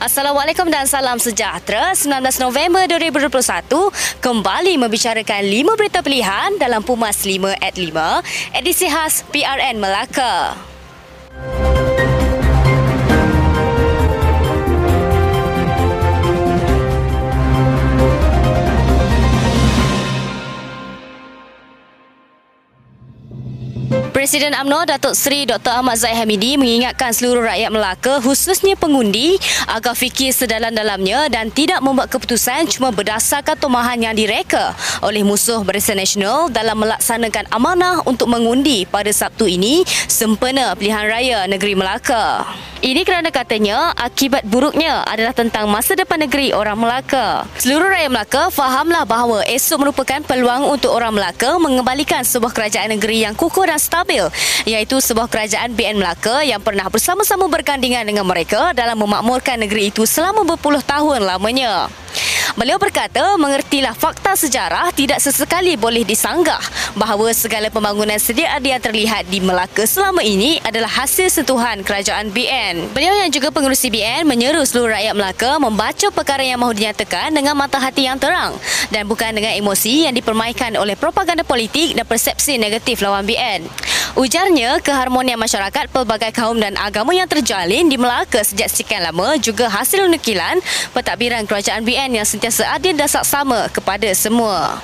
Assalamualaikum dan salam sejahtera. 19 November 2021 kembali membicarakan 5 berita pilihan dalam Pumas 5 at 5 edisi khas PRN Melaka. Presiden UMNO Datuk Seri Dr. Ahmad Zaid Hamidi mengingatkan seluruh rakyat Melaka khususnya pengundi agar fikir sedalam-dalamnya dan tidak membuat keputusan cuma berdasarkan tomahan yang direka oleh musuh Barisan Nasional dalam melaksanakan amanah untuk mengundi pada Sabtu ini sempena pilihan raya negeri Melaka. Ini kerana katanya akibat buruknya adalah tentang masa depan negeri orang Melaka. Seluruh rakyat Melaka fahamlah bahawa esok merupakan peluang untuk orang Melaka mengembalikan sebuah kerajaan negeri yang kukuh dan stabil iaitu sebuah kerajaan BN Melaka yang pernah bersama-sama bergandingan dengan mereka dalam memakmurkan negeri itu selama berpuluh tahun lamanya. Beliau berkata, mengertilah fakta sejarah tidak sesekali boleh disanggah bahawa segala pembangunan sedia ada yang terlihat di Melaka selama ini adalah hasil sentuhan kerajaan BN. Beliau yang juga pengurusi BN menyeru seluruh rakyat Melaka membaca perkara yang mahu dinyatakan dengan mata hati yang terang dan bukan dengan emosi yang dipermainkan oleh propaganda politik dan persepsi negatif lawan BN. Ujarnya, keharmonian masyarakat pelbagai kaum dan agama yang terjalin di Melaka sejak sekian lama juga hasil nukilan pentadbiran kerajaan BN yang sentiasa adil dan saksama kepada semua.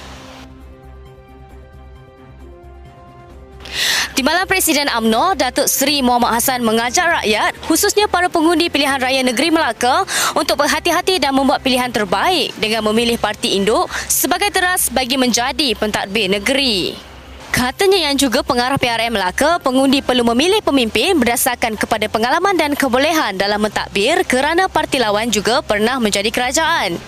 Timbalan Presiden AMNO, Datuk Seri Muhammad Hassan mengajak rakyat, khususnya para pengundi pilihan raya negeri Melaka untuk berhati-hati dan membuat pilihan terbaik dengan memilih parti induk sebagai teras bagi menjadi pentadbir negeri. Katanya yang juga pengarah PRM Melaka, pengundi perlu memilih pemimpin berdasarkan kepada pengalaman dan kebolehan dalam mentadbir kerana parti lawan juga pernah menjadi kerajaan.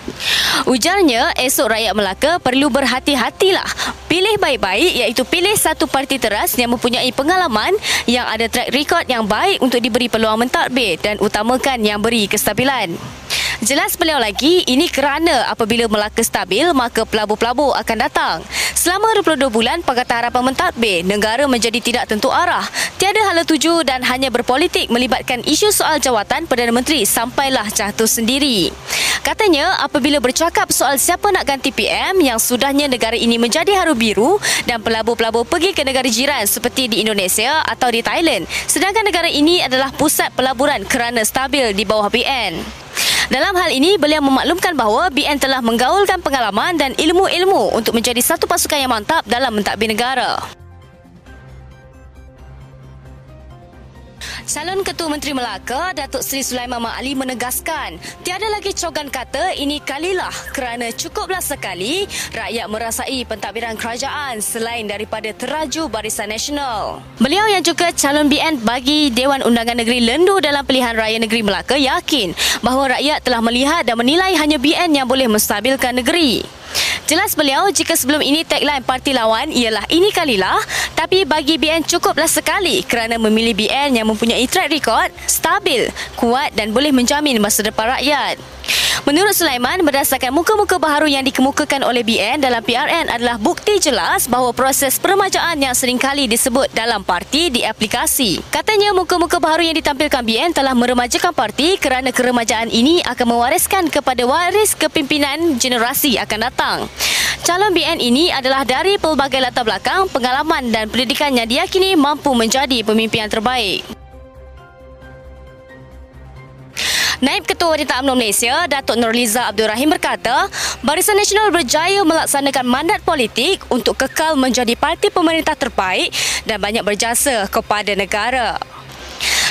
Ujarnya, esok rakyat Melaka perlu berhati-hatilah. Pilih baik-baik iaitu pilih satu parti teras yang mempunyai pengalaman yang ada track record yang baik untuk diberi peluang mentadbir dan utamakan yang beri kestabilan. Jelas beliau lagi, ini kerana apabila Melaka stabil, maka pelabur-pelabur akan datang. Selama 22 bulan Pakatan Harapan mentadbir, negara menjadi tidak tentu arah. Tiada hala tuju dan hanya berpolitik melibatkan isu soal jawatan Perdana Menteri sampailah jatuh sendiri. Katanya, apabila bercakap soal siapa nak ganti PM yang sudahnya negara ini menjadi haru biru dan pelabur-pelabur pergi ke negara jiran seperti di Indonesia atau di Thailand, sedangkan negara ini adalah pusat pelaburan kerana stabil di bawah BN. Dalam hal ini, beliau memaklumkan bahawa BN telah menggaulkan pengalaman dan ilmu-ilmu untuk menjadi satu pasukan yang mantap dalam mentadbir negara. Salon Ketua Menteri Melaka, Datuk Seri Sulaiman Mak Ali menegaskan, tiada lagi cogan kata ini kalilah kerana cukuplah sekali rakyat merasai pentadbiran kerajaan selain daripada teraju Barisan Nasional. Beliau yang juga calon BN bagi Dewan Undangan Negeri Lendu dalam pilihan raya negeri Melaka yakin bahawa rakyat telah melihat dan menilai hanya BN yang boleh menstabilkan negeri. Jelas beliau jika sebelum ini tagline parti lawan ialah ini kalilah tapi bagi BN cukuplah sekali kerana memilih BN yang mempunyai track record stabil, kuat dan boleh menjamin masa depan rakyat. Menurut Sulaiman, berdasarkan muka-muka baharu yang dikemukakan oleh BN dalam PRN adalah bukti jelas bahawa proses peremajaan yang seringkali disebut dalam parti di aplikasi. Katanya muka-muka baharu yang ditampilkan BN telah meremajakan parti kerana keremajaan ini akan mewariskan kepada waris kepimpinan generasi akan datang. Calon BN ini adalah dari pelbagai latar belakang, pengalaman dan pendidikan yang diyakini mampu menjadi pemimpin yang terbaik. Naib Ketua Wanita UMNO Malaysia, Datuk Nurliza Abdul Rahim berkata, Barisan Nasional berjaya melaksanakan mandat politik untuk kekal menjadi parti pemerintah terbaik dan banyak berjasa kepada negara.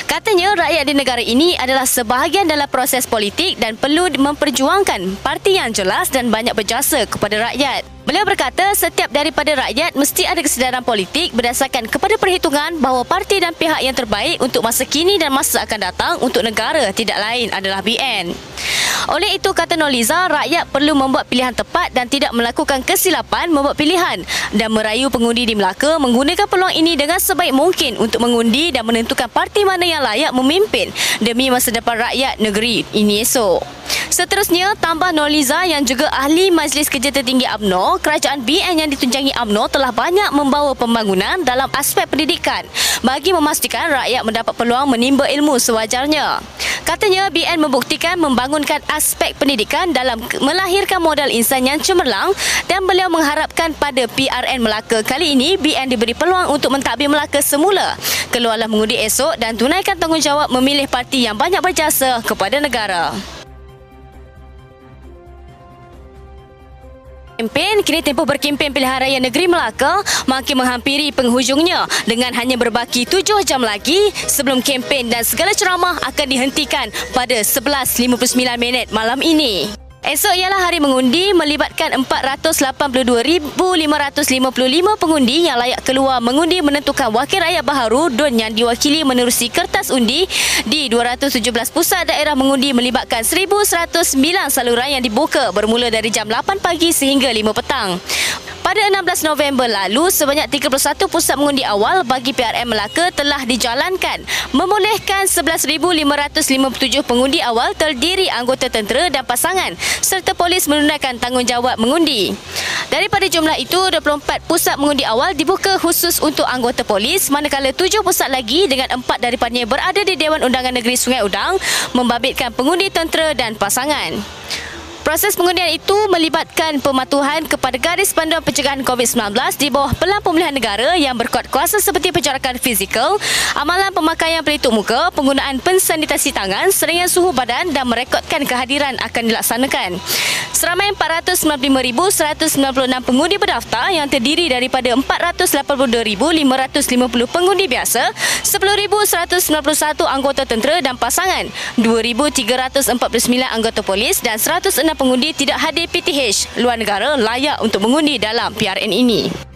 Katanya rakyat di negara ini adalah sebahagian dalam proses politik dan perlu memperjuangkan parti yang jelas dan banyak berjasa kepada rakyat. Beliau berkata setiap daripada rakyat mesti ada kesedaran politik berdasarkan kepada perhitungan bahawa parti dan pihak yang terbaik untuk masa kini dan masa akan datang untuk negara tidak lain adalah BN. Oleh itu, kata Noliza, rakyat perlu membuat pilihan tepat dan tidak melakukan kesilapan membuat pilihan dan merayu pengundi di Melaka menggunakan peluang ini dengan sebaik mungkin untuk mengundi dan menentukan parti mana yang yang layak memimpin demi masa depan rakyat negeri ini esok. Seterusnya, tambah Noliza yang juga ahli Majlis Kerja Tertinggi AMNO, kerajaan BN yang ditunjangi AMNO telah banyak membawa pembangunan dalam aspek pendidikan bagi memastikan rakyat mendapat peluang menimba ilmu sewajarnya. Katanya BN membuktikan membangunkan aspek pendidikan dalam melahirkan modal insan yang cemerlang dan beliau mengharapkan pada PRN Melaka kali ini BN diberi peluang untuk mentadbir Melaka semula. Keluarlah mengundi esok dan tunaikan tanggungjawab memilih parti yang banyak berjasa kepada negara. Kempen kini tempoh berkempen pilihan raya negeri Melaka makin menghampiri penghujungnya dengan hanya berbaki tujuh jam lagi sebelum kempen dan segala ceramah akan dihentikan pada 11.59 minit malam ini. Esok ialah hari mengundi melibatkan 482,555 pengundi yang layak keluar mengundi menentukan wakil rakyat baharu DUN yang diwakili menerusi kertas undi di 217 pusat daerah mengundi melibatkan 1,109 saluran yang dibuka bermula dari jam 8 pagi sehingga 5 petang. Pada 16 November lalu, sebanyak 31 pusat mengundi awal bagi PRM Melaka telah dijalankan membolehkan 11,557 pengundi awal terdiri anggota tentera dan pasangan serta polis menunaikan tanggungjawab mengundi. Daripada jumlah itu, 24 pusat mengundi awal dibuka khusus untuk anggota polis manakala 7 pusat lagi dengan 4 daripadanya berada di Dewan Undangan Negeri Sungai Udang membabitkan pengundi tentera dan pasangan. Proses pengundian itu melibatkan pematuhan kepada garis panduan pencegahan COVID-19 di bawah Pelan Pemulihan Negara yang berkuat kuasa seperti penjarakan fizikal, amalan pemakaian pelitup muka, penggunaan pensanitasi tangan, serangan suhu badan dan merekodkan kehadiran akan dilaksanakan. Seramai 495,196 pengundi berdaftar yang terdiri daripada 482,550 pengundi biasa, 10,191 anggota tentera dan pasangan, 2,349 anggota polis dan 106 pengundi tidak hadir PTH luar negara layak untuk mengundi dalam PRN ini.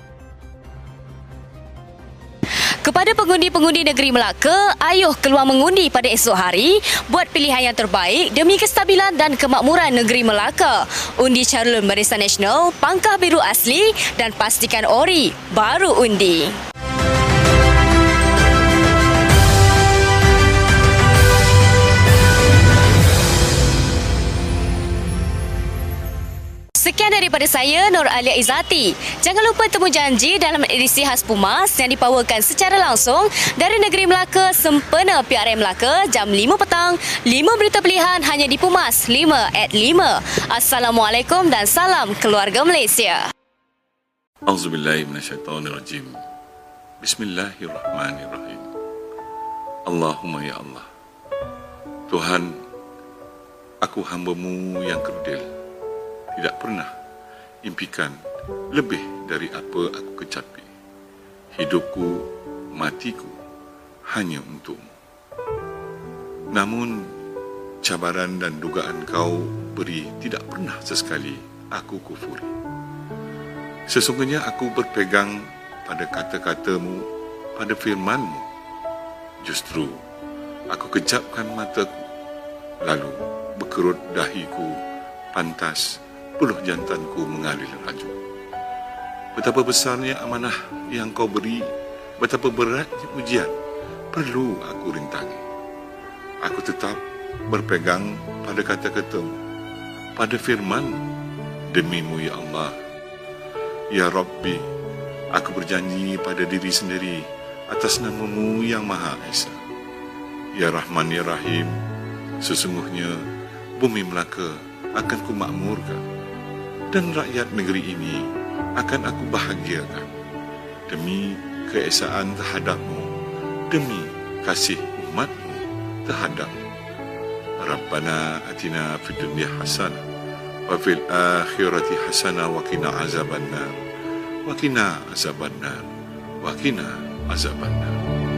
Kepada pengundi-pengundi negeri Melaka, ayuh keluar mengundi pada esok hari buat pilihan yang terbaik demi kestabilan dan kemakmuran negeri Melaka. Undi calon Barisan Nasional, pangkah biru asli dan pastikan ori baru undi. Sekian daripada saya, Nur Alia Izati. Jangan lupa temu janji dalam edisi khas Pumas yang dipawakan secara langsung dari Negeri Melaka sempena PRM Melaka jam 5 petang. 5 berita pilihan hanya di Pumas 5 at 5. Assalamualaikum dan salam keluarga Malaysia. Auzubillahiminasyaitonirrajim. Bismillahirrahmanirrahim. Allahumma ya Allah. Tuhan, aku hambamu yang kerdil tidak pernah impikan lebih dari apa aku kecapi. Hidupku, matiku hanya untukmu. Namun, cabaran dan dugaan kau beri tidak pernah sesekali aku kufuri. Sesungguhnya aku berpegang pada kata-katamu, pada firmanmu. Justru, aku kejapkan mataku, lalu berkerut dahiku pantas puluh jantanku mengalir laju. Betapa besarnya amanah yang kau beri, betapa beratnya ujian perlu aku rintangi. Aku tetap berpegang pada kata-katamu, pada firman demimu ya Allah. Ya Rabbi, aku berjanji pada diri sendiri atas namamu yang Maha Esa. Ya Rahman Ya Rahim, sesungguhnya bumi Melaka akan kumakmurkan dan rakyat negeri ini akan aku bahagiakan demi keesaan terhadapmu, demi kasih umatmu terhadapmu. Rabbana atina fid dunya hasanah wa fil akhirati hasanah wa qina azabannar wa qina azabannar wa qina azabannar.